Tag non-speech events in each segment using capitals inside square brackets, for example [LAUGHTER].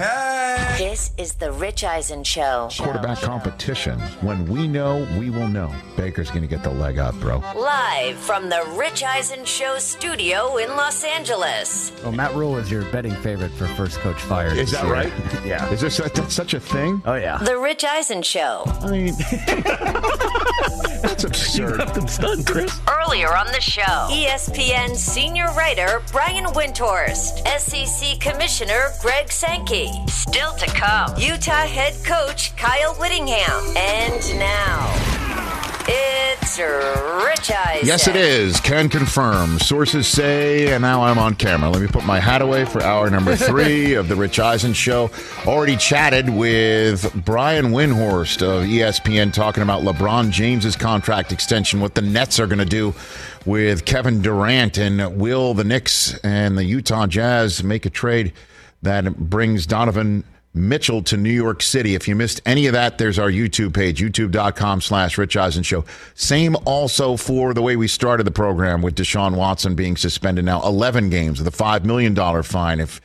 Hey! This is the Rich Eisen Show. Quarterback competition. When we know, we will know. Baker's going to get the leg up, bro. Live from the Rich Eisen Show studio in Los Angeles. Well, Matt Rhule is your betting favorite for first coach fired. Is that year. right? [LAUGHS] yeah. Is there such, such a thing? Oh yeah. The Rich Eisen Show. I mean, [LAUGHS] that's [LAUGHS] absurd. them stunned, Chris. Earlier on the show, ESPN senior writer Brian Windhorst, SEC Commissioner Greg Sankey. Still to come, Utah head coach Kyle Whittingham. And now, it's Rich Eisen. Yes, it is. Can confirm. Sources say, and now I'm on camera. Let me put my hat away for hour number [LAUGHS] three of the Rich Eisen Show. Already chatted with Brian Windhorst of ESPN talking about LeBron James's contract extension, what the Nets are going to do with Kevin Durant, and will the Knicks and the Utah Jazz make a trade that brings Donovan Mitchell to New York City. If you missed any of that, there's our YouTube page, youtube.com slash Rich Eisen Show. Same also for the way we started the program with Deshaun Watson being suspended now 11 games with a $5 million fine. If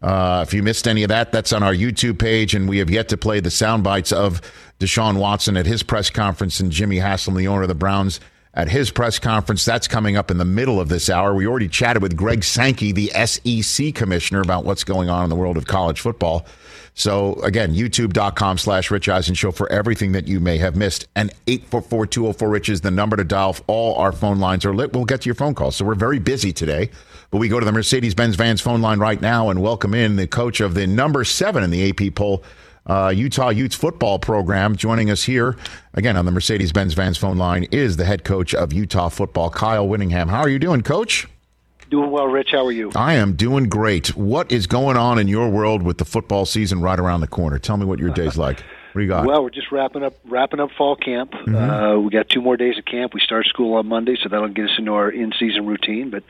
uh, if you missed any of that, that's on our YouTube page, and we have yet to play the sound bites of Deshaun Watson at his press conference and Jimmy Haslam, the owner of the Browns, at his press conference. That's coming up in the middle of this hour. We already chatted with Greg Sankey, the SEC commissioner, about what's going on in the world of college football. So again, youtube.com slash Rich Eisen Show for everything that you may have missed. And 844-204-RICH is the number to dial. All our phone lines are lit. We'll get to your phone calls. So we're very busy today. But we go to the Mercedes-Benz Vans phone line right now and welcome in the coach of the number seven in the AP poll, uh, Utah Utes football program. Joining us here again on the Mercedes-Benz Vans phone line is the head coach of Utah football, Kyle Whittingham. How are you doing, coach? Doing well, Rich. How are you? I am doing great. What is going on in your world with the football season right around the corner? Tell me what your day's like. What do you got? Well, we're just wrapping up wrapping up fall camp. Uh, we got two more days of camp. We start school on Monday, so that'll get us into our in-season routine. But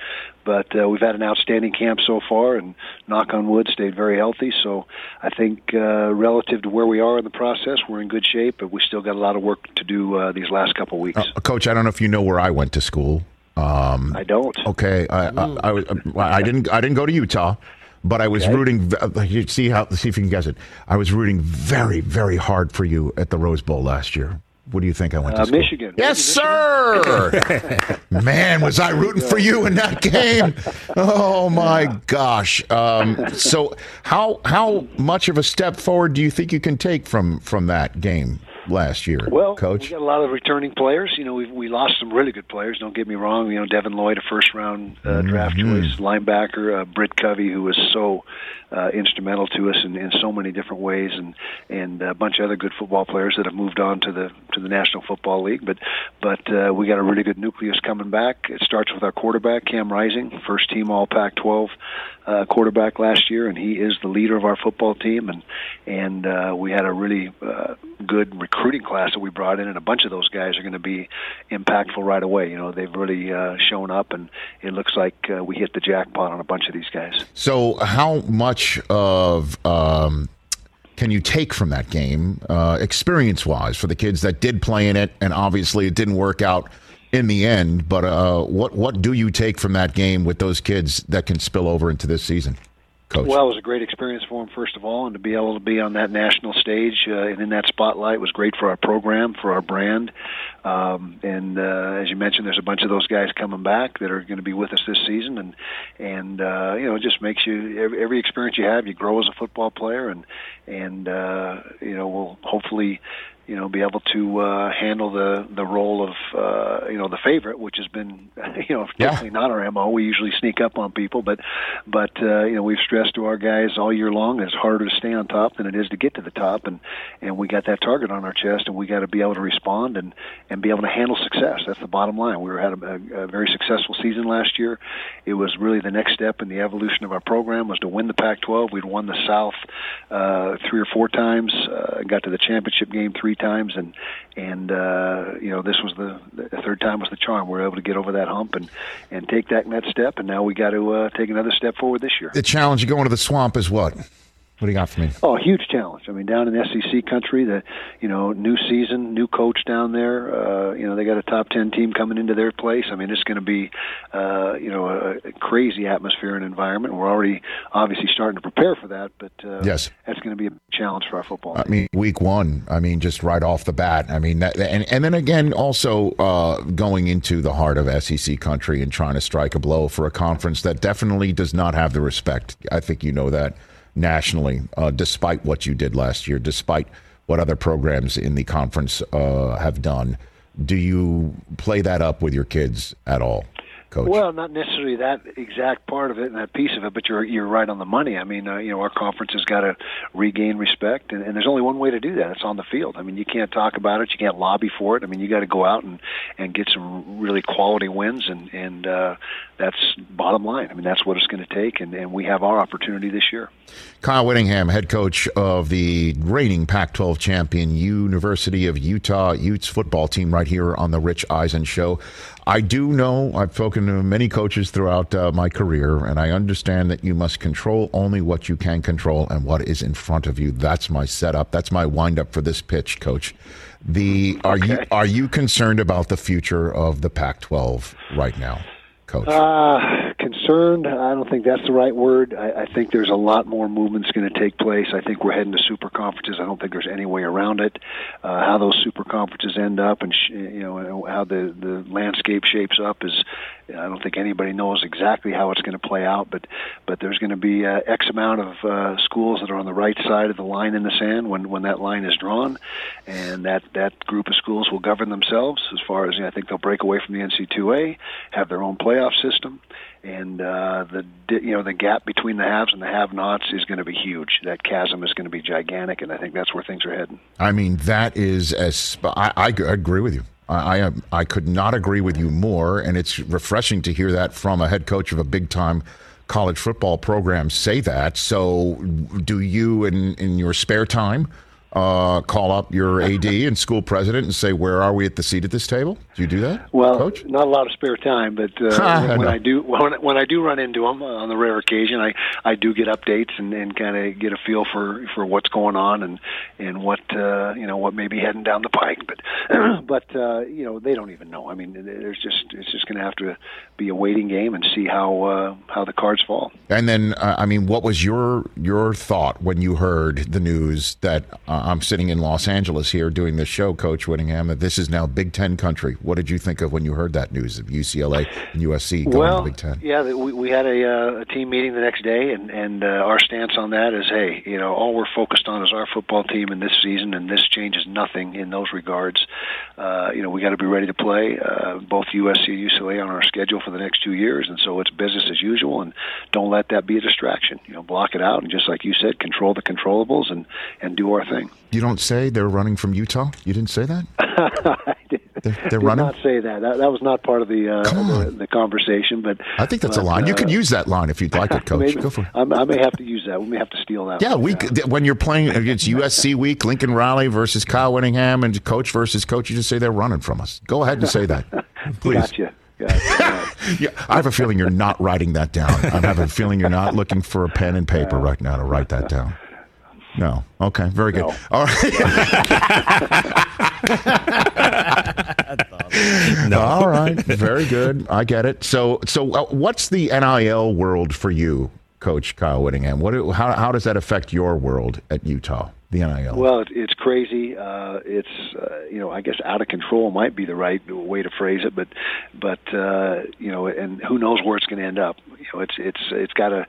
but uh, we've had an outstanding camp so far, and knock on wood, stayed very healthy. So I think uh, relative to where we are in the process, we're in good shape. But we still got a lot of work to do uh, these last couple weeks. Uh, Coach, I don't know if you know where I went to school. Um, I don't. okay, I, I, I, was- I didn't. I didn't go to Utah, but I was rooting. uh, You see how? See if you can guess it. I was rooting very, very hard for you at the Rose Bowl last year. What do you think I went to Uh, school? Michigan. Yes, Michigan? sir. [LAUGHS] Man, was I rooting for you in that game? Oh my gosh! Um, so, how how much of a step forward do you think you can take from from that game last year, Well, Coach? we got a lot of returning players. You know, we we lost some really good players. Don't get me wrong. You know, Devin Lloyd, a first round uh, draft Mm-hmm. choice linebacker, uh, Britt Covey, who was so uh, instrumental to us in, in so many different ways, and and a bunch of other good football players that have moved on to the to the National Football League. But but uh, we got a really good nucleus coming back. It starts with our quarterback Cam Rising, first team All Pac-12 uh, quarterback last year, and he is the leader of our football team. And and uh, we had a really uh, good recruiting class that we brought in, and a bunch of those guys are going to be impactful right away. You know, they've really uh, shown up, and it looks like uh, we hit the jackpot on a bunch of these guys. So, how much of um, can you take from that game, uh, experience wise, for the kids that did play in it, and obviously it didn't work out in the end? But uh, what what do you take from that game with those kids that can spill over into this season, Coach? Well, it was a great experience for him, first of all, and to be able to be on that national stage uh, and in that spotlight was great for our program, for our brand. Um, and uh, as you mentioned, there's a bunch of those guys coming back that are going to be with us this season, and and uh, you know, it just makes you every, every experience you have, you grow as a football player, and and uh, you know, we'll hopefully you know, be able to uh, handle the the role of uh, you know the favorite, which has been [LAUGHS] you know Yeah. definitely not our mo. We usually sneak up on people, but but uh, you know we've stressed to our guys all year long it's harder to stay on top than it is to get to the top, and and we got that target on our chest, and we got to be able to respond and and be able to handle success. That's the bottom line. We were had a, a, very successful season last year. It was really the next step in the evolution of our program was to win the Pac-12. We'd won the South uh, three or four times, uh, got to the championship game three times, and and uh, you know this was the, the third time was the charm. We were able to get over that hump and and take that next step, and now we got to uh, take another step forward this year. The challenge of going to the swamp is what? What do you got for me? Oh, huge challenge. I mean, down in SEC country, the you know new season, new coach down there. Uh, you know, they got a top ten team coming into their place. I mean, it's going to be uh, you know a, a crazy atmosphere and environment. We're already obviously starting to prepare for that, but uh, yes, that's going to be a challenge for our football. I mean, week one. I mean, just right off the bat. I mean, that, and and then again, also uh, going into the heart of SEC country and trying to strike a blow for a conference that definitely does not have the respect. I think you know that nationally, uh, despite what you did last year, despite what other programs in the conference uh, have done. Do you play that up with your kids at all? Coach? Well, not necessarily that exact part of it and that piece of it, but you're you're right on the money. I mean, uh, you know, our conference has got to regain respect, and, and there's only one way to do that. It's on the field. I mean, you can't talk about it, you can't lobby for it. I mean, you got to go out and and get some really quality wins, and and uh, that's bottom line. I mean, that's what it's going to take, and, and we have our opportunity this year. Kyle Whittingham, head coach of the reigning Pac-12 champion University of Utah Utes football team, right here on the Rich Eisen Show. I do know I've spoken to many coaches throughout uh, my career, and I understand that you must control only what you can control and what is in front of you. That's my setup. That's my windup for this pitch, Coach. The are okay. you are you concerned about the future of the Pac-12 right now? Coach? Uh, concerned. I don't think that's the right word. I, I think there's a lot more movements going to take place. I think we're heading to super conferences. I don't think there's any way around it. Uh, how those super conferences end up, and sh- you know how the the landscape shapes up is. I don't think anybody knows exactly how it's going to play out, but but there's going to be uh, X amount of uh, schools that are on the right side of the line in the sand when when that line is drawn, and that that group of schools will govern themselves as far as you know, I think they'll break away from the NC2A, have their own playoff system, and uh, the you know the gap between the haves and the have-nots is going to be huge. That chasm is going to be gigantic, and I think that's where things are heading. I mean, that is as I, I agree with you. I, I I could not agree with you more, and it's refreshing to hear that from a head coach of a big-time college football program say that. So, do you in in your spare time? Uh, call up your [LAUGHS] AD and school president and say, "Where are we at the seat at this table?" Do you do that? Well, Coach? not a lot of spare time, but [LAUGHS] uh, when, when I do when, when I do run into them on the rare occasion, I I do get updates and, and kind of get a feel for for what's going on and and what uh, you know what may be heading down the pike. But [CLEARS THROAT] but uh, you know they don't even know. I mean, there's just it's just going to have to be a waiting game and see how uh, how the cards fall. And then, uh, I mean, what was your your thought when you heard the news that? Uh, I'm sitting in Los Angeles here doing this show, Coach Whittingham, that this is now Big Ten country. What did you think of when you heard that news of UCLA and USC going well, to Big Ten? Yeah, we, we had a, uh, a team meeting the next day, and, and uh, our stance on that is, hey, you know, all we're focused on is our football team in this season, and this changes nothing in those regards. Uh, you know, we got to be ready to play. Uh, both USC and UCLA on our schedule for the next two years, and so it's business as usual, and don't let that be a distraction. You know, block it out, and just like you said, control the controllables and and do our thing. You don't say they're running from Utah. You didn't say that. [LAUGHS] I did, they're, they're did running. Not say that. that. That was not part of the uh, the, the, conversation. But I think that's but, a line. You uh, could use that line if you'd like it, [LAUGHS] Coach. Maybe, Go for it. I, I may have to use that. We may have to steal that. Yeah, we when you're playing against [LAUGHS] USC week, Lincoln Riley versus Kyle Whittingham, and Coach versus Coach, you just say they're running from us. Go ahead and say that, please. Gotcha. yeah, I have a feeling you're not writing that down. I have a feeling you're not looking for a pen and paper right now to write that down. No. Okay. Very good. No. All right. [LAUGHS] [LAUGHS] no. All right. Very good. I get it. So, so uh, what's the NIL world for you, Coach Kyle Whittingham? What? How, how does that affect your world at Utah? The NIL. Well, it's crazy. Uh, it's uh, you know, I guess out of control might be the right way to phrase it, but but uh, you know, and who knows where it's going to end up? You know, it's it's it's got to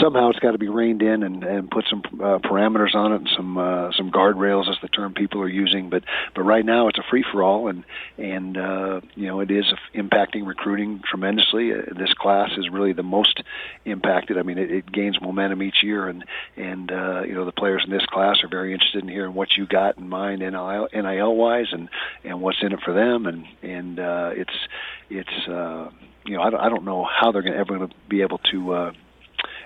somehow it's got to be reined in and and put some uh, parameters on it and some uh, some guardrails, as the term people are using. But but right now it's a free for all, and and uh, you know, it is impacting recruiting tremendously. Uh, this class is really the most impacted. I mean, it, it gains momentum each year, and and uh, you know the players in this class are very interested in hearing what you got in mind NIL, NIL wise, and and what's in it for them, and and uh, it's it's uh, you know I don't, I don't know how they're going to ever going to be able to. Uh,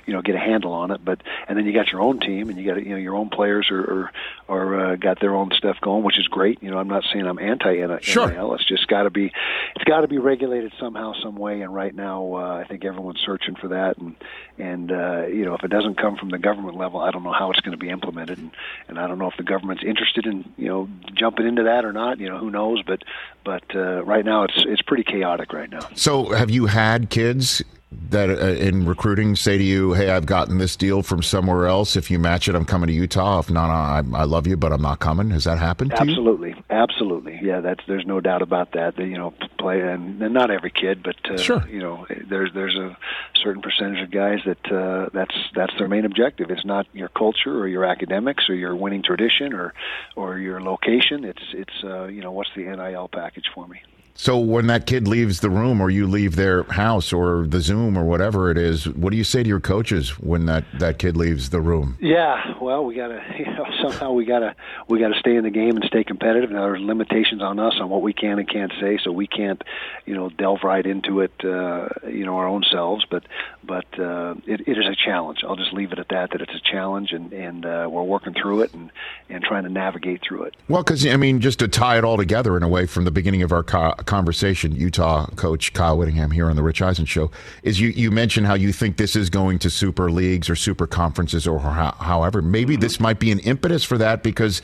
you know get a handle on it. But and then you got your own team, and you got you know your own players are are, are uh, got their own stuff going, which is great. You know, I'm not saying I'm anti NIL. Sure. It's just got to be it's got to be regulated somehow, some way. And right now, uh, I think everyone's searching for that. And and uh, you know, if it doesn't come from the government level, I don't know how it's going to be implemented. And and I don't know if the government's interested in you know jumping into that or not. You know, who knows? But but uh, right now, it's it's pretty chaotic right now. So, have you had kids that uh, in recruiting say to you, "Hey, I've gotten this deal from somewhere else. If you match it, I'm coming to Utah. If not, I, I love you, but I'm not coming." Has that happened to absolutely, you? Absolutely, yeah. That's there's no doubt about that. They, you know, play and, and not every kid, but uh, sure. you know, there's there's a certain percentage of guys that uh, that's that's their main objective. It's not your culture or your academics or your winning tradition or or your location. It's it's uh, you know, what's the NIL package for me? So when that kid leaves the room or you leave their house or the Zoom or whatever it is, what do you say to your coaches when that, that kid leaves the room? Yeah, well, we got to [LAUGHS] you know somehow we got to we got to stay in the game and stay competitive. Now there's limitations on us on what we can and can't say, so we can't you know delve right into it uh, you know our own selves, but but uh, it, it is a challenge. I'll just leave it at that that it's a challenge and and uh, we're working through it and and trying to navigate through it. Well, cuz I mean just to tie it all together in a way from the beginning of our co- conversation, Utah coach Kyle Whittingham here on the Rich Eisen show is you you mentioned how you think this is going to super leagues or super conferences or how, however maybe mm-hmm. this might be an impetus for that because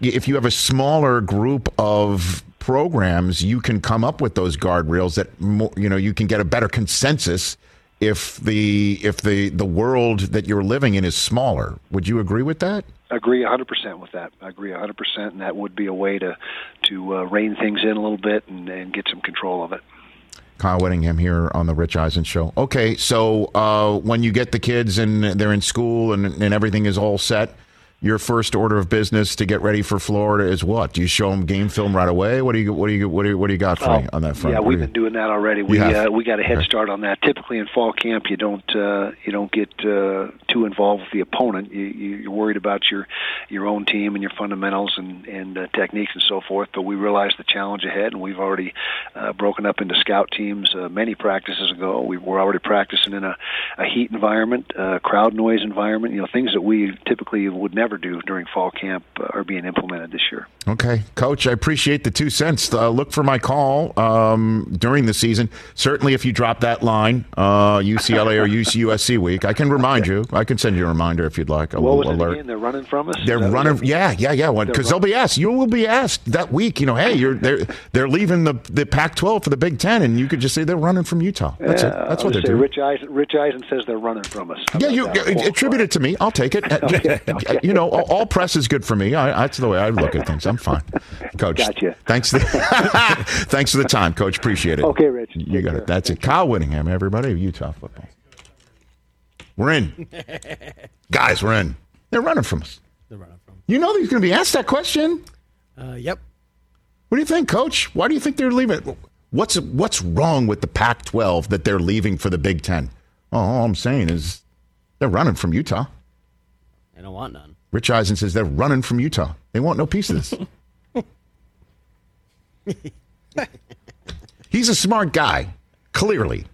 if you have a smaller group of programs, you can come up with those guardrails that you know you can get a better consensus if the if the the world that you're living in is smaller. Would you agree with that? Agree 100% with that. I agree 100%, and that would be a way to to uh, rein things in a little bit and, and get some control of it. Kyle Whittingham here on the Rich Eisen show. Okay, so uh, when you get the kids and they're in school and, and everything is all set, your first order of business to get ready for Florida is what? Do you show them game film right away? What do you what do you what do you, what do you got for me on that front? Yeah, we've been doing that already. We uh, we got a head start on that. Typically in fall camp, you don't uh, you don't get uh, too involved with the opponent. You, you, are worried about your your own team and your fundamentals and and uh, techniques and so forth. But we realize the challenge ahead, and we've already uh, broken up into scout teams uh, many practices ago. We were already practicing in a, a heat environment, uh, crowd noise environment. You know, things that we typically would never do during fall camp uh, are being implemented this year. Okay, Coach, I appreciate the two cents. Uh, look for my call um, during the season. Certainly, if you drop that line, uh, UCLA or USC week, I can remind you. I can send you a reminder if you'd like. A what was alert. again? They're running from us. They're running. Yeah, yeah, yeah. Because they'll be asked. You will be asked that week. You know, hey, you're they're they're leaving the the Pac-12 for the Big Ten, and you could just say they're running from Utah. That's yeah, it. That's what they're doing. Rich Eisen, Rich Eisen says they're running from us. How yeah, you attribute it to me. I'll take it. [LAUGHS] okay, [LAUGHS] okay. You know, all, all press is good for me. I, that's the way I look at things. I'm fine, Coach. Gotcha. Thanks. The, [LAUGHS] thanks for the time, Coach. Appreciate it. Okay, Rich. You got it. That's it. Kyle Whittingham, everybody, Utah football. We're in, guys. We're in. They're running from us. They're running from. You know that he's going to be asked that question. Uh, yep. What do you think, Coach? Why do you think they're leaving? What's what's wrong with the Pac-12 that they're leaving for the Big Ten? Oh, all I'm saying is they're running from Utah. They don't want none. Rich Eisen says they're running from Utah. They want no piece of this. [LAUGHS] He's a smart guy, clearly.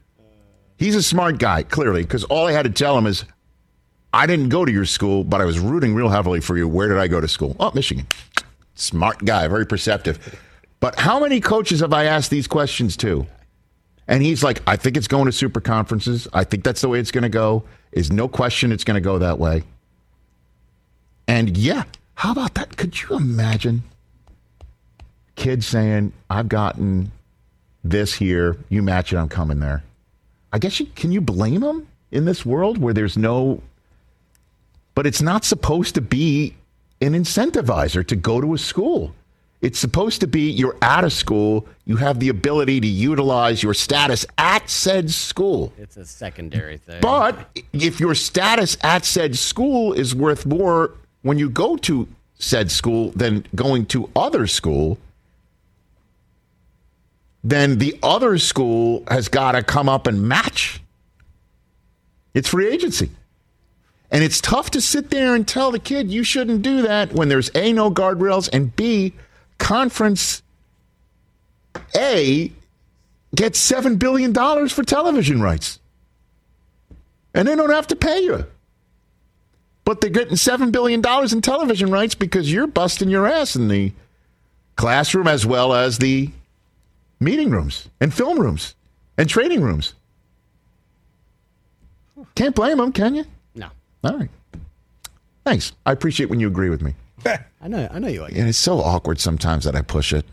He's a smart guy, clearly, because all I had to tell him is, I didn't go to your school, but I was rooting real heavily for you. Where did I go to school? Oh, Michigan. Smart guy, very perceptive. But how many coaches have I asked these questions to? And he's like, I think it's going to super conferences. I think that's the way it's going to go. Is no question it's going to go that way. And yeah, how about that? Could you imagine kids saying, I've gotten this here, you match it, I'm coming there? I guess you can you blame them in this world where there's no but it's not supposed to be an incentivizer to go to a school. It's supposed to be you're out of school, you have the ability to utilize your status at said school. It's a secondary thing. But if your status at said school is worth more when you go to said school than going to other school, then the other school has got to come up and match. It's free agency. And it's tough to sit there and tell the kid you shouldn't do that when there's A, no guardrails, and B, conference A gets $7 billion for television rights. And they don't have to pay you. But they're getting $7 billion in television rights because you're busting your ass in the classroom as well as the meeting rooms and film rooms and training rooms. Can't blame them, can you? No. All right. Thanks. I appreciate when you agree with me. [LAUGHS] I know. I know you like it. And it's so awkward sometimes that I push it.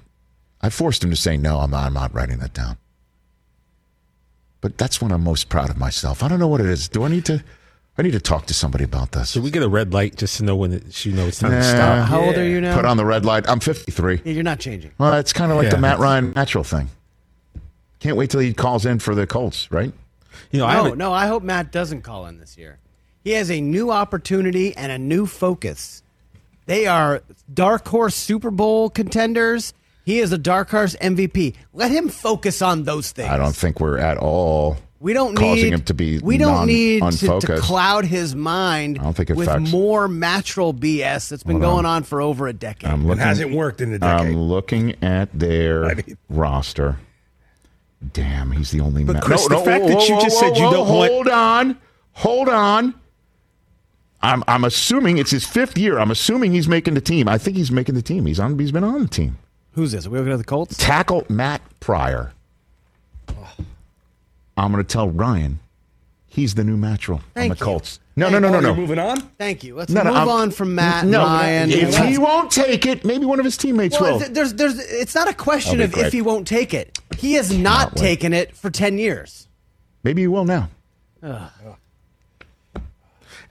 I forced him to say no. I'm not, I'm not writing that down. But that's when I'm most proud of myself. I don't know what it is. Do I need to? I need to talk to somebody about this. Should we get a red light just to know when it, she knows it's time Nah. to stop? How old are you now? Put on the red light. I'm 53. Yeah, You're not changing. Well, it's kind of like the Yeah. Matt Ryan natural thing. Can't wait till he calls in for the Colts, right? You know, I No, haven't, no. I hope Matt doesn't call in this year. He has a new opportunity and a new focus. They are dark horse Super Bowl contenders. He is a dark horse MVP. Let him focus on those things. I don't think we're at all. We don't causing need him to be We don't non- need to, to cloud his mind I don't think it with affects- more natural BS that's been Hold going on. on. for over a decade. I'm It looking. hasn't worked in a decade. I'm looking at their [LAUGHS] I mean- roster. Damn, he's the only. But man. Chris, the fact that you just said you don't want- Hold on, hold on. I'm I'm assuming it's his fifth year. I'm assuming he's making the team. I think he's making the team. He's on. He's been on the team. Who's this? Are we looking at the Colts? Tackle Matt Pryor. Oh. I'm going to tell Ryan he's the new natural on Thank the you. Colts. No, no, no, no, you're no. moving on? Thank you. Let's No, no, move I'm- on from Matt No, Ryan. if Let's- he won't take it, maybe one of his teammates Well, will. th- there's, there's, it's not a question That'll of be great. if he won't take it. He has not wait. taken it for 10 years. Maybe he will now.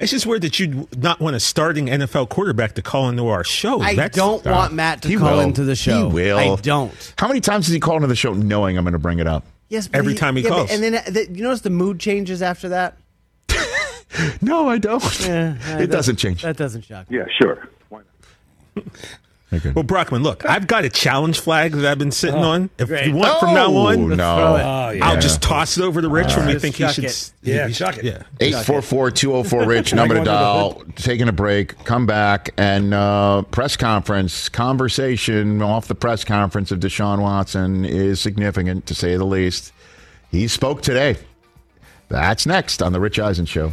it's just weird that you'd not want a starting NFL quarterback to call into our show. I That's- don't want Matt to He call will. into the show. He will. I don't. How many times does he call into the show knowing I'm going to bring it up? Yes, but Every time he yeah, but- calls. And then uh, the, you notice the mood changes after that? [LAUGHS] No, I don't. Yeah, it doesn't change. That doesn't shock me. Yeah, sure. Why not? Okay. Well, Brockman, look, I've got a challenge flag that I've been sitting on. If great. you want from now Oh, on, no. Oh, yeah. I'll just toss it over to Rich when we think he should. it. Yeah, he- chuck it. Yeah. 844-204-RICH, [LAUGHS] number to dial. under Taking a break. Come back and uh, press conference conversation off the press conference of Deshaun Watson is significant to say the least. He spoke today. That's next on the Rich Eisen Show.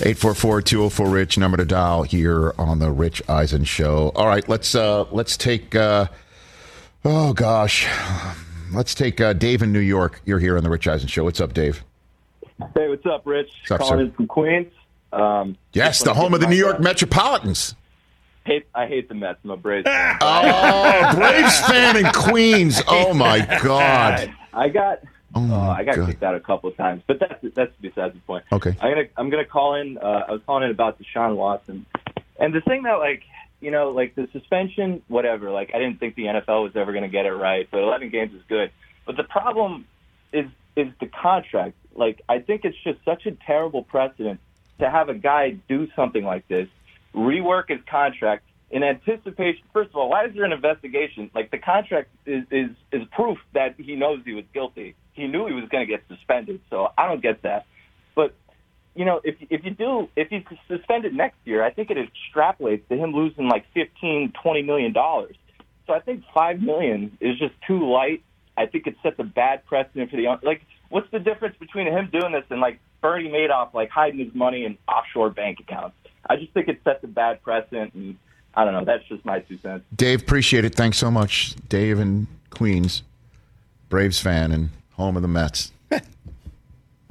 844-204-RICH, number to dial here on the Rich Eisen Show. All right, let's uh, let's take uh, oh gosh. Let's take uh, Dave in New York. You're here on the Rich Eisen Show. What's up, Dave? Hey, what's up, Rich? What's up, Calling sir? in from Queens. Um, Yes, the home of the New York uh, Metropolitans. Hate, I hate the Mets. I'm a Braves [LAUGHS] fan. Oh, Braves fan in Queens. [LAUGHS] Oh my God. I got Oh, uh, I got God. kicked out a couple of times, but that's that's besides the point. Okay. I'm gonna I'm gonna call in. Uh, I was calling in about Deshaun Watson, and the thing that like you know like the suspension, whatever. Like I didn't think the NFL was ever gonna get it right, but 11 games is good. But the problem is is the contract. Like I think it's just such a terrible precedent to have a guy do something like this, rework his contract in anticipation. First of all, why is there an investigation? Like the contract is is is proof that he knows he was guilty. He knew he was going to get suspended. So I don't get that. But you know, if if you do, if he's suspended next year, I think it extrapolates to him losing like fifteen, twenty million dollars. So I think five million is just too light. I think it sets a bad precedent for the like. what's the difference between him doing this and like Bernie Madoff like hiding his money in offshore bank accounts? I just think it sets a bad precedent, and I don't know. That's just my two cents. Dave, appreciate it. Thanks so much, Dave in Queens, Braves fan and home of the Mets. [LAUGHS] that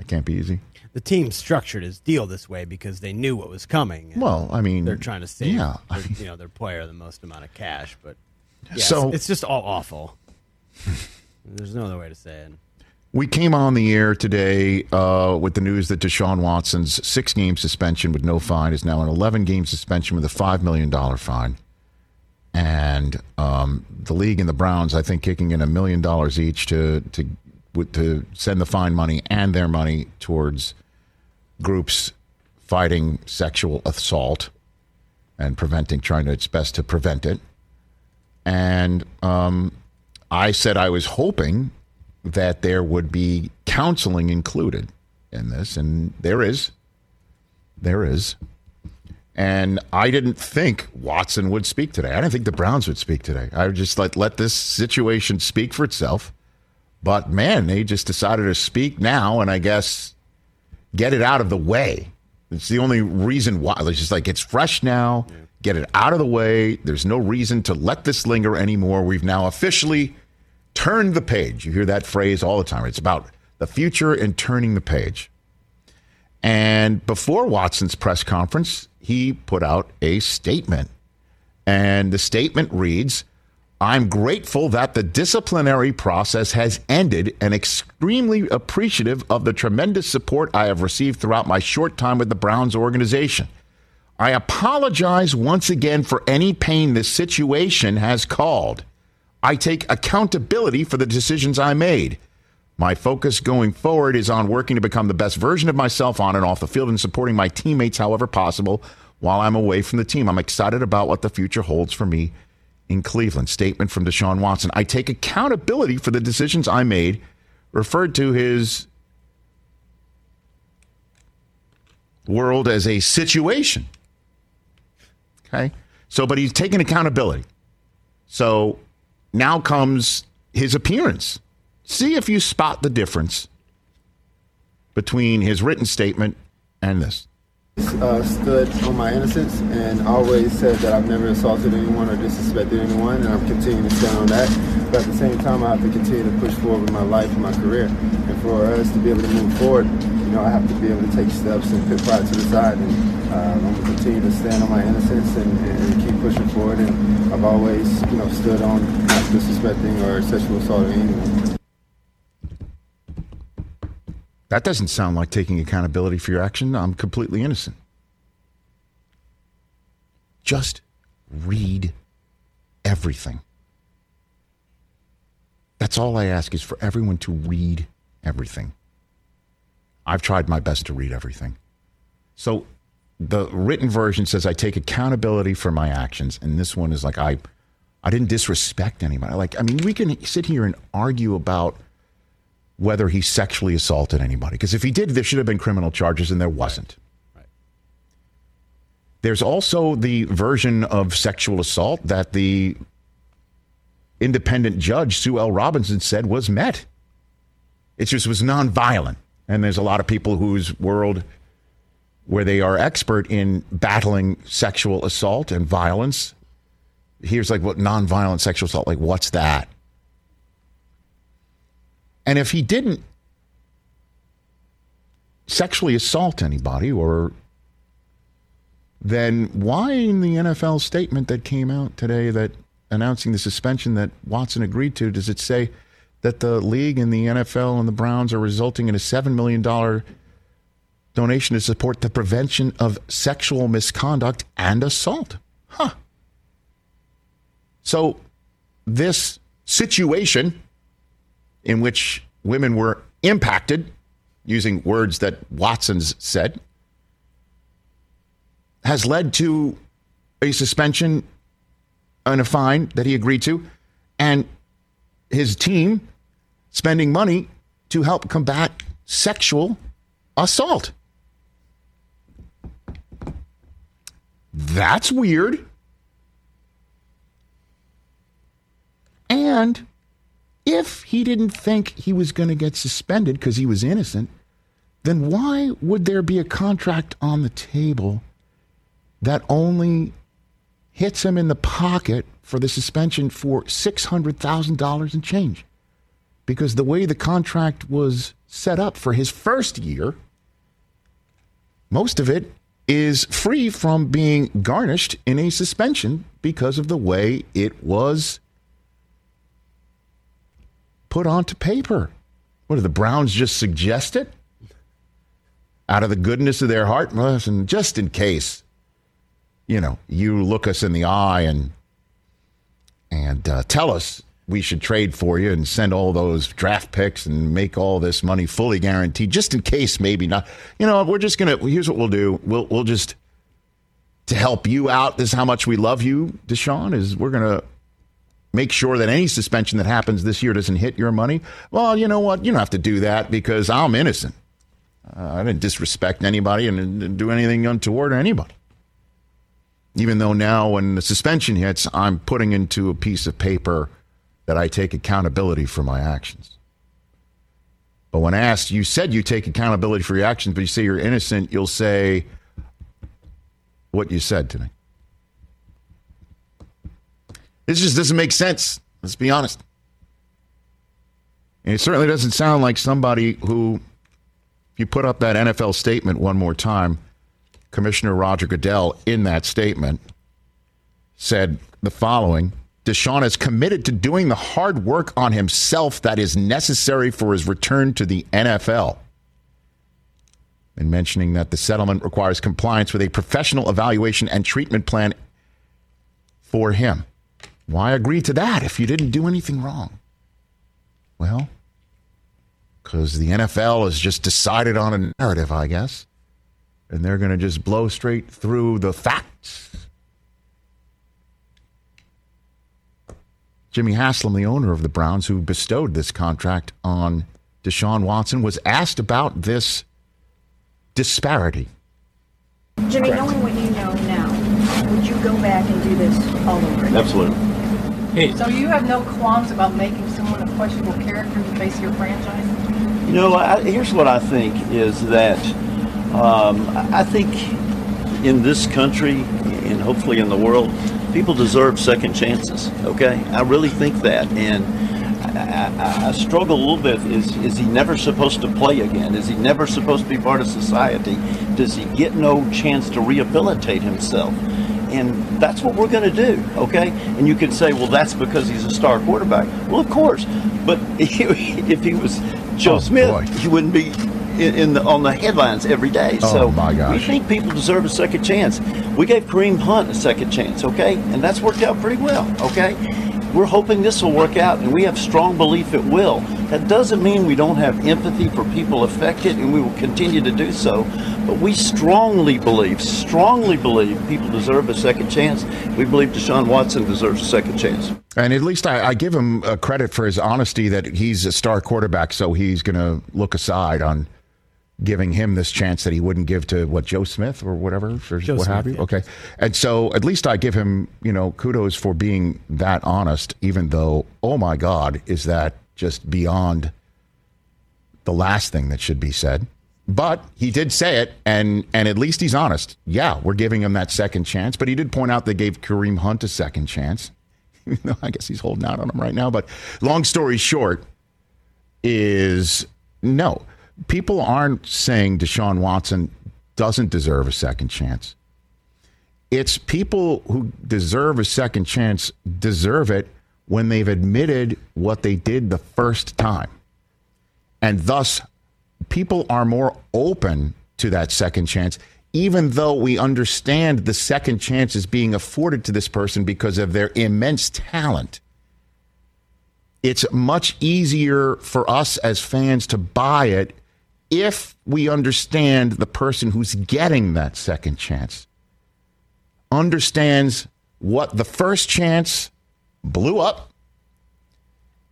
can't be easy. The team structured his deal this way because they knew what was coming. Well, I mean, they're trying to save, yeah. their, [LAUGHS] you know, their player the most amount of cash. But yeah, So- it's, it's just all awful. There's no other way to say it. We came on the air today uh, with the news that Deshaun Watson's six game suspension with no fine is now an 11 game suspension with a $5 million fine. And um, the league and the Browns, I think, kicking in a million dollars each to, to, to send the fine money and their money towards groups fighting sexual assault and preventing, trying to its best to prevent it. And um, I said I was hoping that there would be counseling included in this, and there is. There is. And I didn't think Watson would speak today. I didn't think the Browns would speak today. I would just let let this situation speak for itself. But man, they just decided to speak now, and I guess get it out of the way. It's the only reason why. It's just like it's fresh now. Get it out of the way. There's no reason to let this linger anymore. We've now officially turned the page. You hear that phrase all the time. It's about the future and turning the page. And before Watson's press conference, he put out a statement. And the statement reads I'm grateful that the disciplinary process has ended and extremely appreciative of the tremendous support I have received throughout my short time with the Browns organization. I apologize once again for any pain this situation has called. I take accountability for the decisions I made. My focus going forward is on working to become the best version of myself on and off the field and supporting my teammates however possible while I'm away from the team. I'm excited about what the future holds for me in Cleveland. Statement from Deshaun Watson. I take accountability for the decisions I made, referred to his world as a situation. Okay. So, but he's taking accountability. So now comes his appearance. See if you spot the difference between his written statement and this. Uh, stood on my innocence and always said that I've never assaulted anyone or disrespected anyone, and I'm continuing to stand on that. But at the same time, I have to continue to push forward with my life and my career. And for us to be able to move forward, you know, I have to be able to take steps and put pride to the side. And uh, I'm going to continue to stand on my innocence and, and keep pushing forward. And I've always, you know, stood on not disrespecting or sexual assaulting anyone. That doesn't sound like taking accountability for your action. I'm completely innocent. Just read everything. That's all I ask is for everyone to read everything. I've tried my best to read everything. So the written version says I take accountability for my actions, and this one is like I I didn't disrespect anybody. Like I mean, we can sit here and argue about whether he sexually assaulted anybody. Because if he did, there should have been criminal charges, and there wasn't. There's also the version of sexual assault that the independent judge, Sue L. Robinson, said was met. It just was nonviolent. And there's a lot of people whose world, where they are expert in battling sexual assault and violence, here's like what nonviolent sexual assault, like what's that? And if he didn't sexually assault anybody or then why in the NFL statement that came out today that announcing the suspension that Watson agreed to does it say that the league and the NFL and the Browns are resulting in a 7 million dollar donation to support the prevention of sexual misconduct and assault? Huh. So this situation in which women were impacted, using words that Watson's said, has led to a suspension and a fine that he agreed to, and his team spending money to help combat sexual assault. That's weird. And if he didn't think he was going to get suspended because he was innocent, then why would there be a contract on the table that only hits him in the pocket for the suspension for $600,000 in change? Because the way the contract was set up for his first year, most of it is free from being garnished in a suspension because of the way it was put onto paper. What do the Browns just suggest it? Out of the goodness of their heart? Listen, just in case, you know, you look us in the eye and and uh, tell us we should trade for you and send all those draft picks and make all this money fully guaranteed, just in case maybe not. You know, we're just gonna. Here's what we'll do. We'll we'll just to help you out. This is how much we love you, Deshaun. Is we're gonna make sure that any suspension that happens this year doesn't hit your money. Well, you know what? You don't have to do that because I'm innocent. Uh, I didn't disrespect anybody and didn't do anything untoward to anybody. Even though now, when the suspension hits, I'm putting into a piece of paper that I take accountability for my actions. But when asked, you said you take accountability for your actions, but you say you're innocent, you'll say what you said to me. This just doesn't make sense. Let's be honest. And it certainly doesn't sound like somebody who, if you put up that NFL statement one more time, Commissioner Roger Goodell in that statement said the following Deshaun is committed to doing the hard work on himself that is necessary for his return to the NFL. And mentioning that the settlement requires compliance with a professional evaluation and treatment plan for him. Why agree to that if you didn't do anything wrong? Well, because the NFL has just decided on a narrative, I guess. And they're going to just blow straight through the facts. Jimmy Haslam, the owner of the Browns, who bestowed this contract on Deshaun Watson, was asked about this disparity. Jimmy, knowing what you know now, would you go back and do this all over again? Absolutely. [LAUGHS] So you have no qualms about making someone a questionable character to face your franchise? You know, I, here's what I think is that um, I think in this country and hopefully in the world, people deserve second chances. Okay, I really think that, and I, I, I struggle a little bit. Is is he never supposed to play again? Is he never supposed to be part of society? Does he get no chance to rehabilitate himself? And that's what we're going to do, okay? And you could say, well, that's because he's a star quarterback. Well, of course, but [LAUGHS] if he was Joe Oh, Smith, boy. he wouldn't be in, in the, on the headlines every day. Oh, so my gosh. we think people deserve a second chance. We gave Kareem Hunt a second chance, okay? And that's worked out pretty well, okay? We're hoping this will work out, and we have strong belief it will. That doesn't mean we don't have empathy for people affected, and we will continue to do so. But we strongly believe, strongly believe people deserve a second chance. We believe Deshaun Watson deserves a second chance. And at least I, I give him uh, credit for his honesty that he's a star quarterback, so he's going to look aside on giving him this chance that he wouldn't give to what Joe Smith or whatever, or Joe what have Smith, you. Okay, and so at least I give him, you know, kudos for being that honest, even though, oh my God, is that just beyond the last thing that should be said. But he did say it, and and at least he's honest. Yeah, we're giving him that second chance. But he did point out they gave Kareem Hunt a second chance. [LAUGHS] I guess he's holding out on him right now. But long story short is no. People aren't saying Deshaun Watson doesn't deserve a second chance. It's people who deserve a second chance deserve it when they've admitted what they did the first time. And thus, people are more open to that second chance, even though we understand the second chance is being afforded to this person because of their immense talent. It's much easier for us as fans to buy it if we understand the person who's getting that second chance understands what the first chance blew up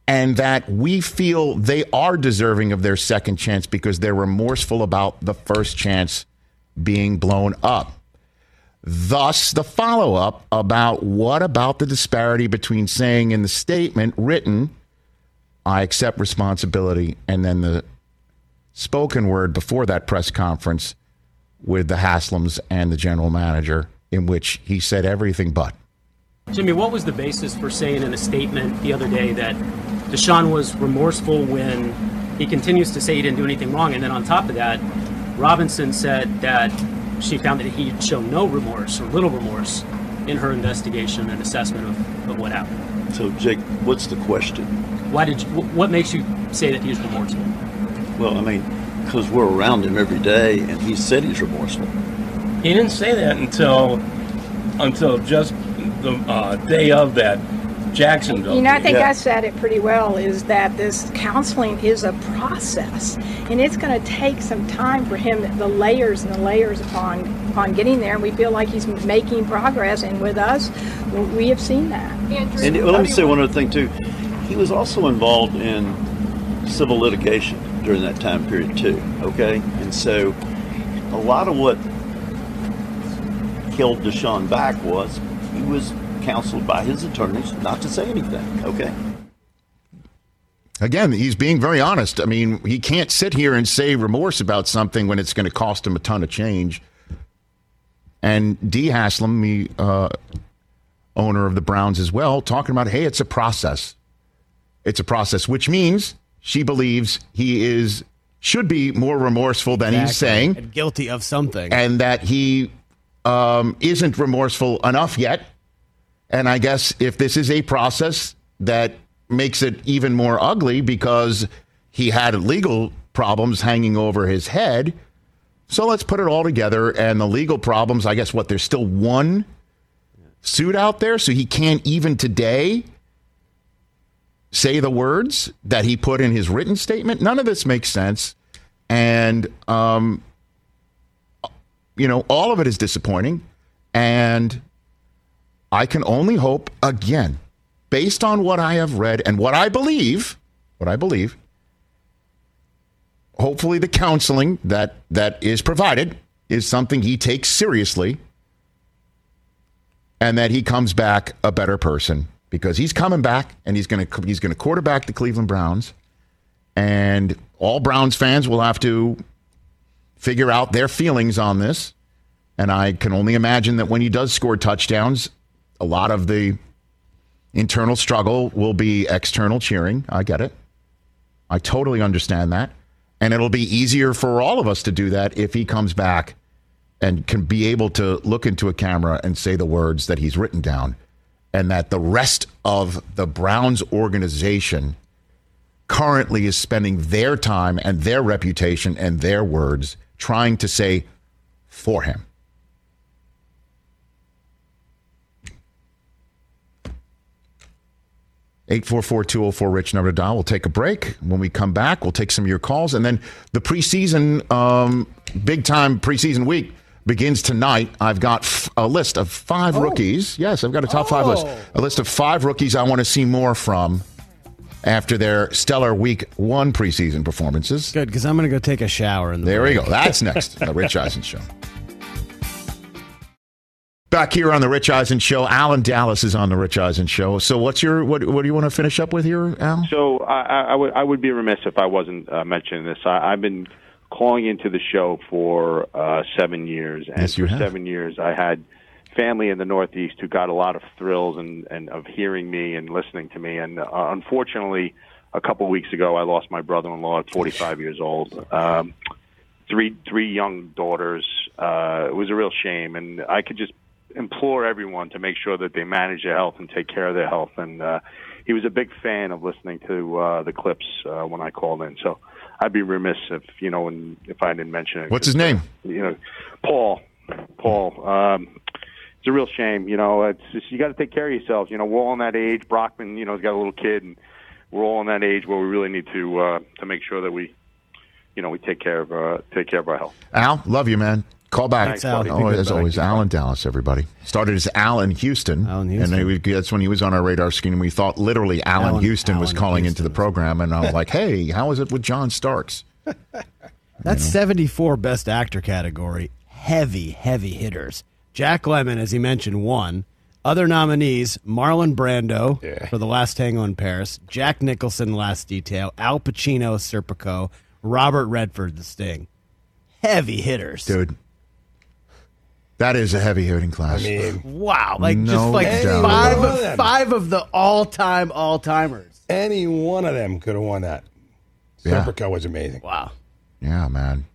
and that we feel they are deserving of their second chance because they're remorseful about the first chance being blown up. Thus, the follow up about what about the disparity between saying in the statement written I accept responsibility. And then the spoken word before that press conference with the Haslams and the general manager, in which he said everything but. Jimmy, what was the basis for saying in a statement the other day that Deshaun was remorseful when he continues to say he didn't do anything wrong? And then on top of that, Robinson said that she found that he showed no remorse or little remorse in her investigation and assessment of, of what happened. So, Jake, what's the question? Why did you, what makes you say that he's remorseful? Well, I mean, because we're around him every day, and he said he's remorseful. He didn't say that until until just the uh, day of that Jacksonville. You know, I think Yeah. I said it pretty well is that this counseling is a process and it's going to take some time for him, the layers and the layers upon, upon getting there. And we feel like he's making progress. And with us, we have seen that. And let me say one other thing too. He was also involved in civil litigation during that time period too. Okay, and so a lot of what killed Deshaun back was he was counseled by his attorneys not to say anything. Okay. Again, he's being very honest. I mean, he can't sit here and say remorse about something when it's going to cost him a ton of change. And Dee Haslam, the uh, owner of the Browns as well, talking about, hey, it's a process. It's a process, which means she believes he is should be more remorseful than he's saying, And guilty of something. and that he um, isn't remorseful enough yet. And I guess if this is a process that makes it even more ugly because he had legal problems hanging over his head. So let's put it all together. And the legal problems, I guess, what, there's still one suit out there. So he can't even today say the words that he put in his written statement. None of this makes sense. And, um, you know, all of it is disappointing. And I can only hope, again, based on what I have read and what I believe, what I believe, hopefully the counseling that that is provided is something he takes seriously and that he comes back a better person because he's coming back and he's going to he's going to quarterback the Cleveland Browns and all Browns fans will have to figure out their feelings on this and I can only imagine that when he does score touchdowns a lot of the internal struggle will be external cheering. I get it. I totally understand that. And it'll be easier for all of us to do that if he comes back and can be able to look into a camera and say the words that he's written down and that the rest of the Browns organization currently is spending their time and their reputation and their words trying to say for him. Eight four four two zero four Rich number to dial. We'll take a break. When we come back, we'll take some of your calls, and then the preseason, um, big time preseason week begins tonight. I've got f- a list of five rookies. Yes, I've got a top five list. Oh. A list of five rookies I want to see more from after their stellar week one preseason performances. Good, because I'm going to go take a shower. In the There we go. That's [LAUGHS] next. The Rich Eisen Show. Back here on the Rich Eisen Show, Alan Dallas is on the Rich Eisen Show. So, what's your what? What do you want to finish up with here, Al? So I, I, I would I would be remiss if I wasn't uh, mentioning this. I, I've been calling into the show for uh, seven years, and Yes, you for have. seven years I had family in the Northeast who got a lot of thrills and, and of hearing me and listening to me. And uh, unfortunately, a couple of weeks ago, I lost my brother-in-law at 45 years old. Um, three three young daughters. Uh, it was a real shame, and I could just implore everyone to make sure that they manage their health and take care of their health. And uh, he was a big fan of listening to uh, the clips uh, when I called in. So I'd be remiss if you know, when, if I didn't mention it. What's his name? You know, Paul. Paul. Um, it's a real shame. You know, it's just, you got to take care of yourselves. You know, we're all in that age. Brockman, you know, has got a little kid, and we're all in that age where we really need to uh, to make sure that we, you know, we take care of uh, take care of our health. Al, love you, man. Call back. Thanks, Al. Oh, as always, Alan Dallas, everybody. Started as Alan Houston. Alan Houston. And we, that's when he was on our radar screen, and we thought literally Alan, Alan- Houston was Alan calling into the program. And I'm [LAUGHS] like, hey, how is it with John Starks? [LAUGHS] That's 74 best actor category. Heavy, heavy hitters. Jack Lemmon, as he mentioned, won. Other nominees: Marlon Brando for The Last Tango in Paris, Jack Nicholson, Last Detail, Al Pacino, Serpico, Robert Redford, The Sting. Heavy hitters, dude. That is a heavy hitting class. Wow, like just like doubt. five of of, five of the all-time all-timers. Any one of them could have won that. Yeah. Serpico was amazing. Wow. yeah, man.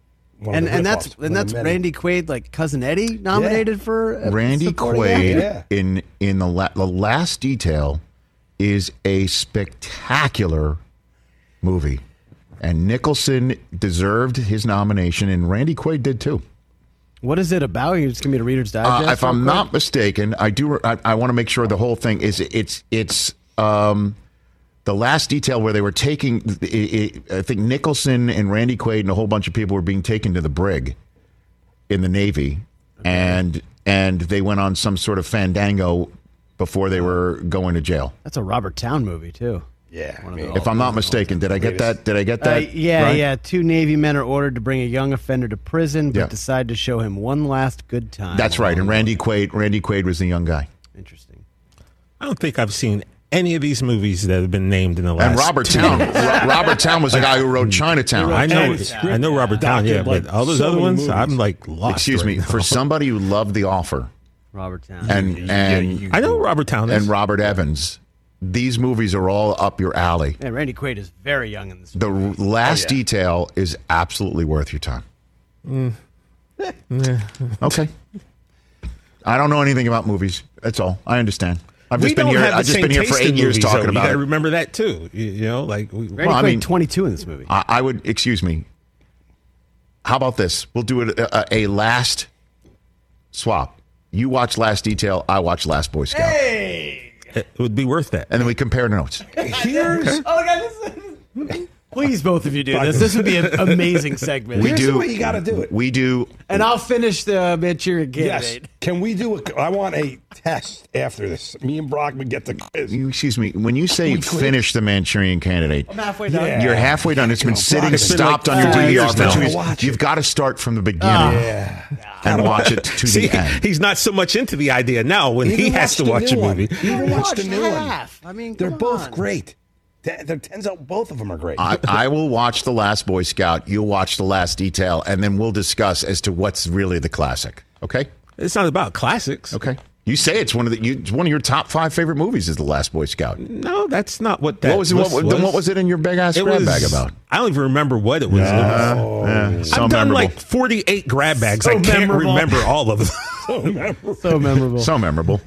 One And and that's ripoffs, and that's. Randy Quaid, like cousin Eddie, nominated for uh, Randy Quaid actor? in in the la- the last detail is a spectacular movie, and Nicholson deserved his nomination, and Randy Quaid did too. What is it about? You just give me the Reader's Digest. Uh, if I'm quick? not mistaken, I do. I, I want to make sure the whole thing is it's it's um, the last detail where they were taking. i i I think Nicholson and Randy Quaid and a whole bunch of people were being taken to the brig in the Navy, and and they went on some sort of fandango before they were going to jail. That's a Robert Towne movie too. Yeah. If I'm not mistaken, did I get that? Did I get Uh, that? yeah, right? yeah. Two Navy men are ordered to bring a young offender to prison, but Yeah. decide to show him one last good time. That's right. And Randy Quaid, Randy Quaid was the young guy. Interesting. I don't think I've seen any of these movies that have been named in the last. And Robert Towne, Robert Towne was the guy who wrote Chinatown. I know, I know Robert Towne, yeah, but all those other ones, I'm like lost. Excuse me, right for somebody who loved The Offer, Robert Towne, and and I know Robert Towne is. and Robert Evans, these movies are all up your alley. Yeah, Randy Quaid is very young in this. The r- last Oh, yeah. detail is absolutely worth your time. Mm. Okay. I don't know anything about movies. That's all. I understand. I've we just been don't here. have the I've just same been here for taste in eight years movies, talking though. You about gotta it. remember that too. You, you know, like we, Randy Well, I mean- 22 in this movie. I, I would excuse me. How about this? We'll do it a, a last swap. You watch Last Detail. I watch Last Boy Scout. Hey, it would be worth that. And then we compare notes. Here's Oh, my God, this Please, both of you do this. This would be an [LAUGHS] amazing segment. We Here's do. the way you gotta do it. We do. and I'll finish the Manchurian yes. Candidate. Can we do a? I want a test after this. Me and Brock would get the quiz. You, excuse me. When you say We quit. finish the Manchurian Candidate, I'm halfway done. Yeah. you're halfway done. It's been Come sitting Brock, it's been stopped like on your four DVR years now. two years. Watch You've got to start from the beginning Yeah. and watch it to See, the end. he's not so much into the idea now when he Even has to watch watch a new one. movie. Even watch the new one. I mean, They're both on. great. Th- There turns out both of them are great. I, I will watch The Last Boy Scout. You'll watch The Last Detail, and then we'll discuss as to what's really the classic. Okay. It's not about classics. Okay. You say it's one of the you, it's one of your top five favorite movies is The Last Boy Scout. No, that's not what that what was, it, what, list then what was it in your big ass It grab was- bag about? I don't even remember what it was. Uh, yeah, so I've done memorable. like 48 grab bags. So I can't memorable. remember all of them. [LAUGHS] so [LAUGHS] memorable. So memorable. so memorable.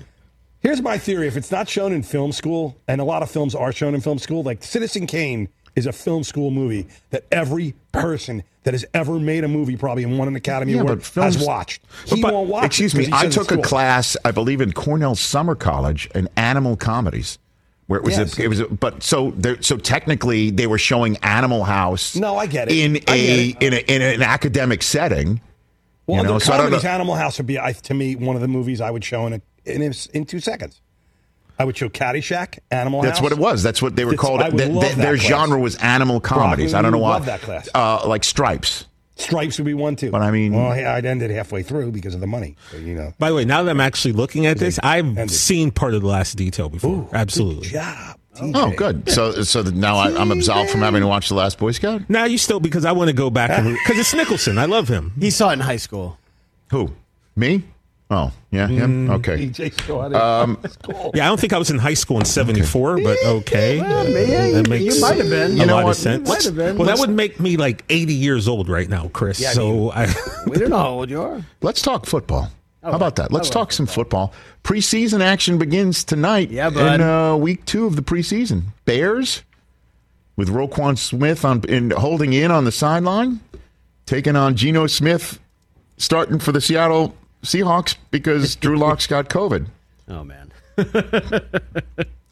Here's my theory: if it's not shown in film school, and a lot of films are shown in film school, like Citizen Kane is a film school movie that every person that has ever made a movie, probably and won an Academy Yeah, Award, films- has watched. He But- won't watch. Excuse me. I took a class, I believe, in Cornell Summer College in animal comedies, where it was Yes. a, it was. A, but so there, so technically they were showing Animal House. No, I get it. In I a it. in a in an academic setting. Well, you know, the so I don't comedies, know. Animal House would be, I, to me, one of the movies I would show in a, in, a, in two seconds. I would show Caddyshack, Animal That's House. what it was. That's what they were It's- called. I would Th- love th- that their class. genre was animal comedies. Brock, I don't know why. love that class. Uh, like Stripes. Stripes would be one too. But I mean- well, I'd ended halfway through because of the money. So, you know, By the way, now that I'm actually looking at this, I've ended. seen part of the last detail before. Absolutely. job. Oh, good. So so now I, I'm absolved from having to watch The Last Boy Scout. Now you still because I want to go back and [LAUGHS] because it's Nicholson. I love him. He saw it in high school. Who? Me? Oh, yeah, him. Mm. Okay. EJ. Um, [LAUGHS] Yeah, I don't think I was in high school in '74, but okay, Well, yeah, that you- makes you might have been. a You know lot what? of sense. Might have been. Well, that Let's- would make me like 80 years old right now, Chris. Yeah, I so I, [LAUGHS] We don't know how old you are. Let's talk football. How about that? Let's talk some football. Preseason action begins tonight. Yeah, bud. In uh, week two of the preseason, Bears with Roquan Smith on in holding in on the sideline, taking on Geno Smith, starting for the Seattle Seahawks because [LAUGHS] Drew Lock's got COVID. Oh man. [LAUGHS]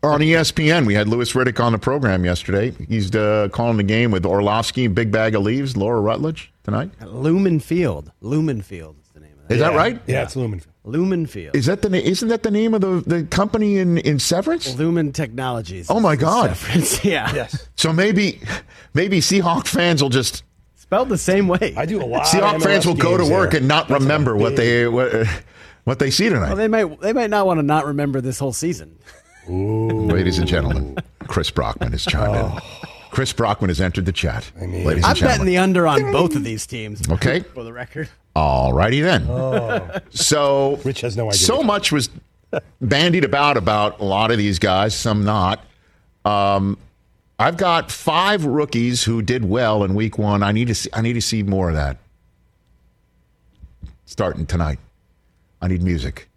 On ESPN, we had Louis Riddick on the program yesterday. He's uh, calling the game with Orlovsky, Big Bag of Leaves, Laura Rutledge tonight. Lumen Field. Lumen Field is the name of that. Is that right? Yeah, it's Lumen. Lumen Field. Is that the na- isn't that the name of the, the company in, in Severance? Lumen Technologies. Oh my God! [LAUGHS] yeah. Yes. So maybe maybe Seahawk fans will just Spelled the same way. I do a lot. Seahawk of fans will go to work there. and not That's remember what they what, uh, what they see tonight. Well, they might they might not want to not remember this whole season. Ladies and gentlemen, Chris Brockman has chimed in. Chris Brockman has entered the chat. Ladies and I'm betting the under on both of these teams. Okay. [LAUGHS] For the record. All righty then. Oh. So Rich has no idea. So much was bandied about about a lot of these guys, some not. Um, I've got five rookies who did well in week one. I need to see, I need to see more of that. Starting tonight. I need music.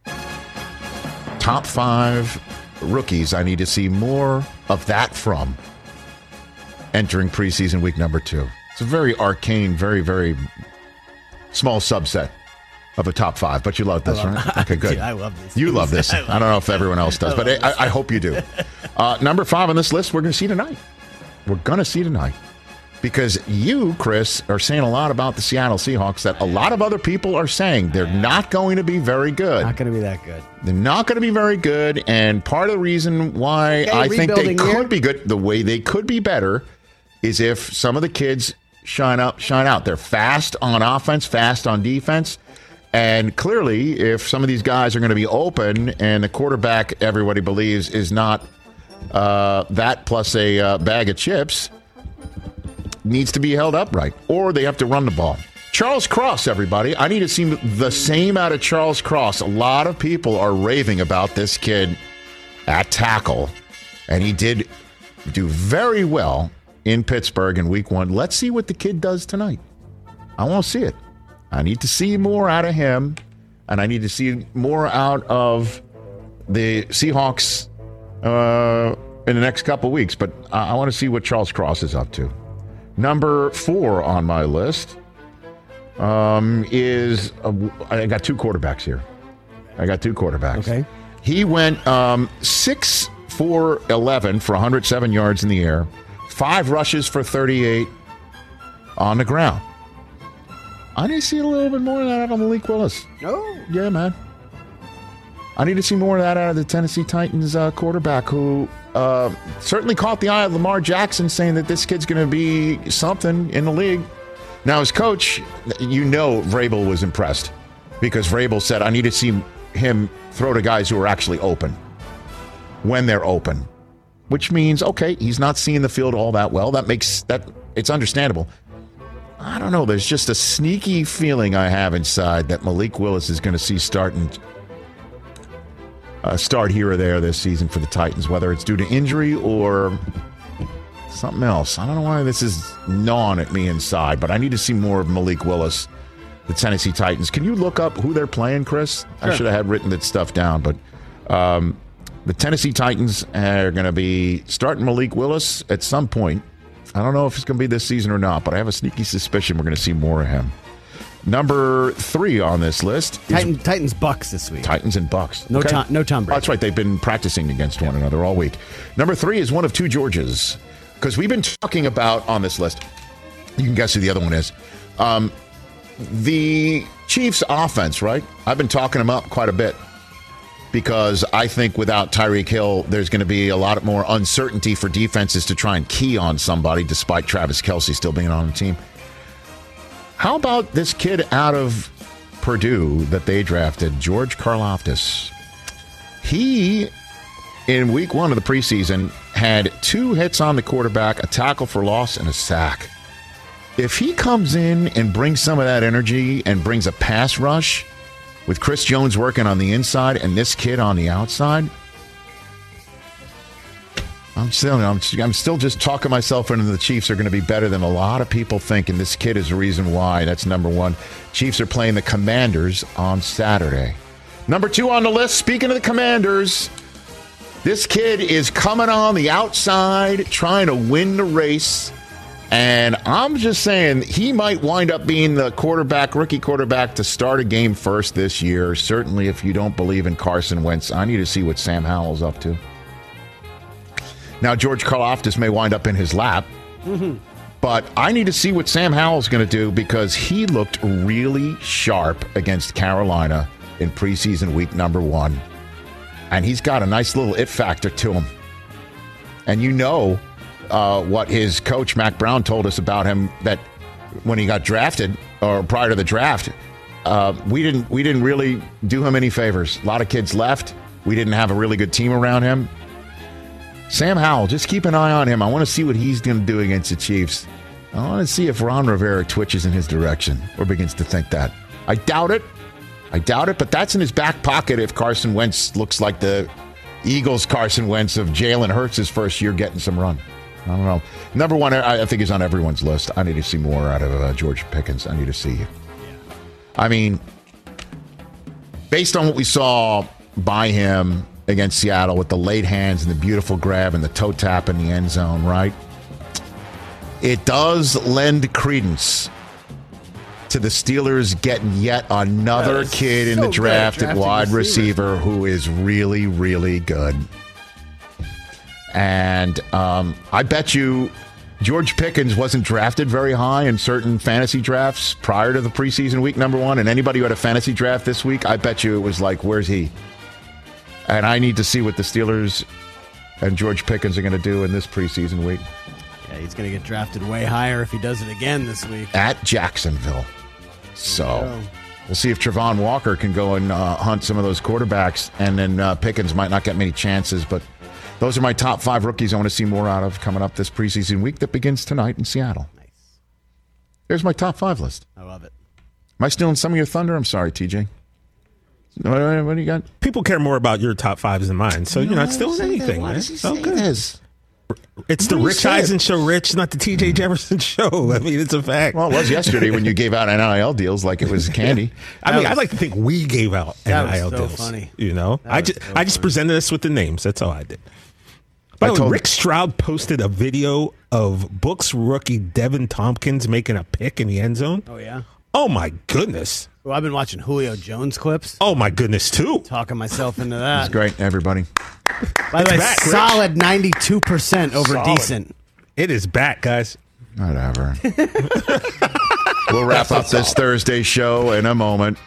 Top five rookies I need to see more of that from entering preseason week number two. It's a very arcane, very, very small subset of a top five, but you love this, love- right? Okay, good. [LAUGHS] I love this. You love this. [LAUGHS] I I, don't know if everyone else does, I but I, I hope you do. [LAUGHS] Uh, number five on this list, we're going to see tonight. We're going to see tonight. Because you, Chris, are saying a lot about the Seattle Seahawks that a lot of other people are saying they're not going to be very good. Not going to be that good. They're not going to be very good. And part of the reason why Okay, I think they could be good, the way they could be better, is if some of the kids shine up, shine out. They're fast on offense, fast on defense. And clearly, if some of these guys are going to be open and the quarterback, everybody believes, is not uh, that plus a uh, bag of chips, needs to be held upright, or they have to run the ball. Charles Cross, everybody. I need to see the same out of Charles Cross. A lot of people are raving about this kid at tackle, and he did do very well in Pittsburgh in week one. Let's see what the kid does tonight. I want to see it. I need to see more out of him, and I need to see more out of the Seahawks uh, in the next couple weeks. But I, I want to see what Charles Cross is up to. Number four on my list um, is uh, I got two quarterbacks here. I got two quarterbacks. Okay. He went um, six for eleven for 107 yards in the air, five rushes for 38 on the ground. I need to see a little bit more of that out of Malik Willis. No. Yeah, man. I need to see more of that out of the Tennessee Titans uh, quarterback, who uh, certainly caught the eye of Lamar Jackson, saying that this kid's going to be something in the league. Now, as coach, you know Vrabel was impressed because Vrabel said, "I need to see him throw to guys who are actually open when they're open," which means okay, he's not seeing the field all that well. That makes that it's understandable. I don't know. There's just a sneaky feeling I have inside that Malik Willis is going to see starting uh, start here or there this season for the Titans, whether it's due to injury or something else. I don't know why this is gnawing at me inside, but I need to see more of Malik Willis, the Tennessee Titans. Can you look up who they're playing, Chris? I should have had written that stuff down, but um, the Tennessee Titans are going to be starting Malik Willis at some point. I don't know if it's going to be this season or not, but I have a sneaky suspicion we're going to see more of him. Number three on this list is Titan, Titans Bucks this week. Titans and Bucks. No Tom- no Tom Oh, that's right. They've been practicing against one another all week. Number three is one of two Georges because we've been talking about on this list. You can guess who the other one is. Um, the Chiefs' offense, right? I've been talking them up quite a bit because I think without Tyreek Hill, there's going to be a lot more uncertainty for defenses to try and key on somebody, despite Travis Kelce still being on the team. How about this kid out of Purdue that they drafted, George Karlaftis? He, in week one of the preseason, had two hits on the quarterback, a tackle for loss, and a sack. If he comes in and brings some of that energy and brings a pass rush with Chris Jones working on the inside and this kid on the outside, I'm still I'm, I'm still just talking myself into the Chiefs are going to be better than a lot of people think, and this kid is the reason why. That's number one. Chiefs are playing the Commanders on Saturday. Number two on the list. Speaking of the Commanders, this kid is coming on the outside, trying to win the race. And I'm just saying he might wind up being the quarterback, rookie quarterback, to start a game first this year. Certainly, if you don't believe in Carson Wentz, I need to see what Sam Howell's up to. Now, George Karlaftis may wind up in his lap, but I need to see what Sam Howell's going to do because he looked really sharp against Carolina in preseason week number one. And he's got a nice little it factor to him. And you know uh, what his coach, Mack Brown, told us about him that when he got drafted or prior to the draft, uh, we didn't we didn't really do him any favors. A lot of kids left. We didn't have a really good team around him. Sam Howell, just keep an eye on him. I want to see what he's going to do against the Chiefs. I want to see if Ron Rivera twitches in his direction or begins to think that. I doubt it. I doubt it, but that's in his back pocket if Carson Wentz looks like the Eagles Carson Wentz of Jalen Hurts first year getting some run. I don't know. Number one, I, think is on everyone's list. I need to see more out of uh, George Pickens. I need to see. I mean, based on what we saw by him against Seattle with the late hands and the beautiful grab and the toe tap in the end zone, right? It does lend credence to the Steelers getting yet another kid in the draft at wide receiver who is really, really good. And um, I bet you George Pickens wasn't drafted very high in certain fantasy drafts prior to the preseason week number one. And anybody who had a fantasy draft this week, I bet you it was like, where's he? And I need to see what the Steelers and George Pickens are going to do in this preseason week Yeah, he's going to get drafted way higher if he does it again this week. at Jacksonville. So we'll see if Travon Walker can go and uh, hunt some of those quarterbacks, and then uh, Pickens might not get many chances. But those are my top five rookies I want to see more out of coming up this preseason week that begins tonight in Seattle. Nice. There's my top five list. I love it. Am I stealing some of your thunder? I'm sorry, TJ. What, what do you got? People care more about your top fives than mine, so you're not stealing anything, Why man. does he say good. this? It's the What do Rich say? Eisen show, Rich, not the TJ [LAUGHS] Jefferson show. [LAUGHS] I mean, it's a fact. Well, it was yesterday when you gave out NIL deals like it was [LAUGHS] candy. I mean, I like to think we gave out That was NIL so deals. funny. You know, That I was just so I just presented us with the names. That's all I did. By the way, Rick Stroud posted a video of Bucs rookie Deven Thompkins making a pick in the end zone. Oh, yeah? Oh my goodness. Well, I've been watching Julio Jones clips, Oh my goodness, too. talking myself into That's that. great, everybody. By the way, back, solid 92% over Solid. decent. It is back, guys. Whatever. [LAUGHS] we'll wrap up this Thursday show in a moment.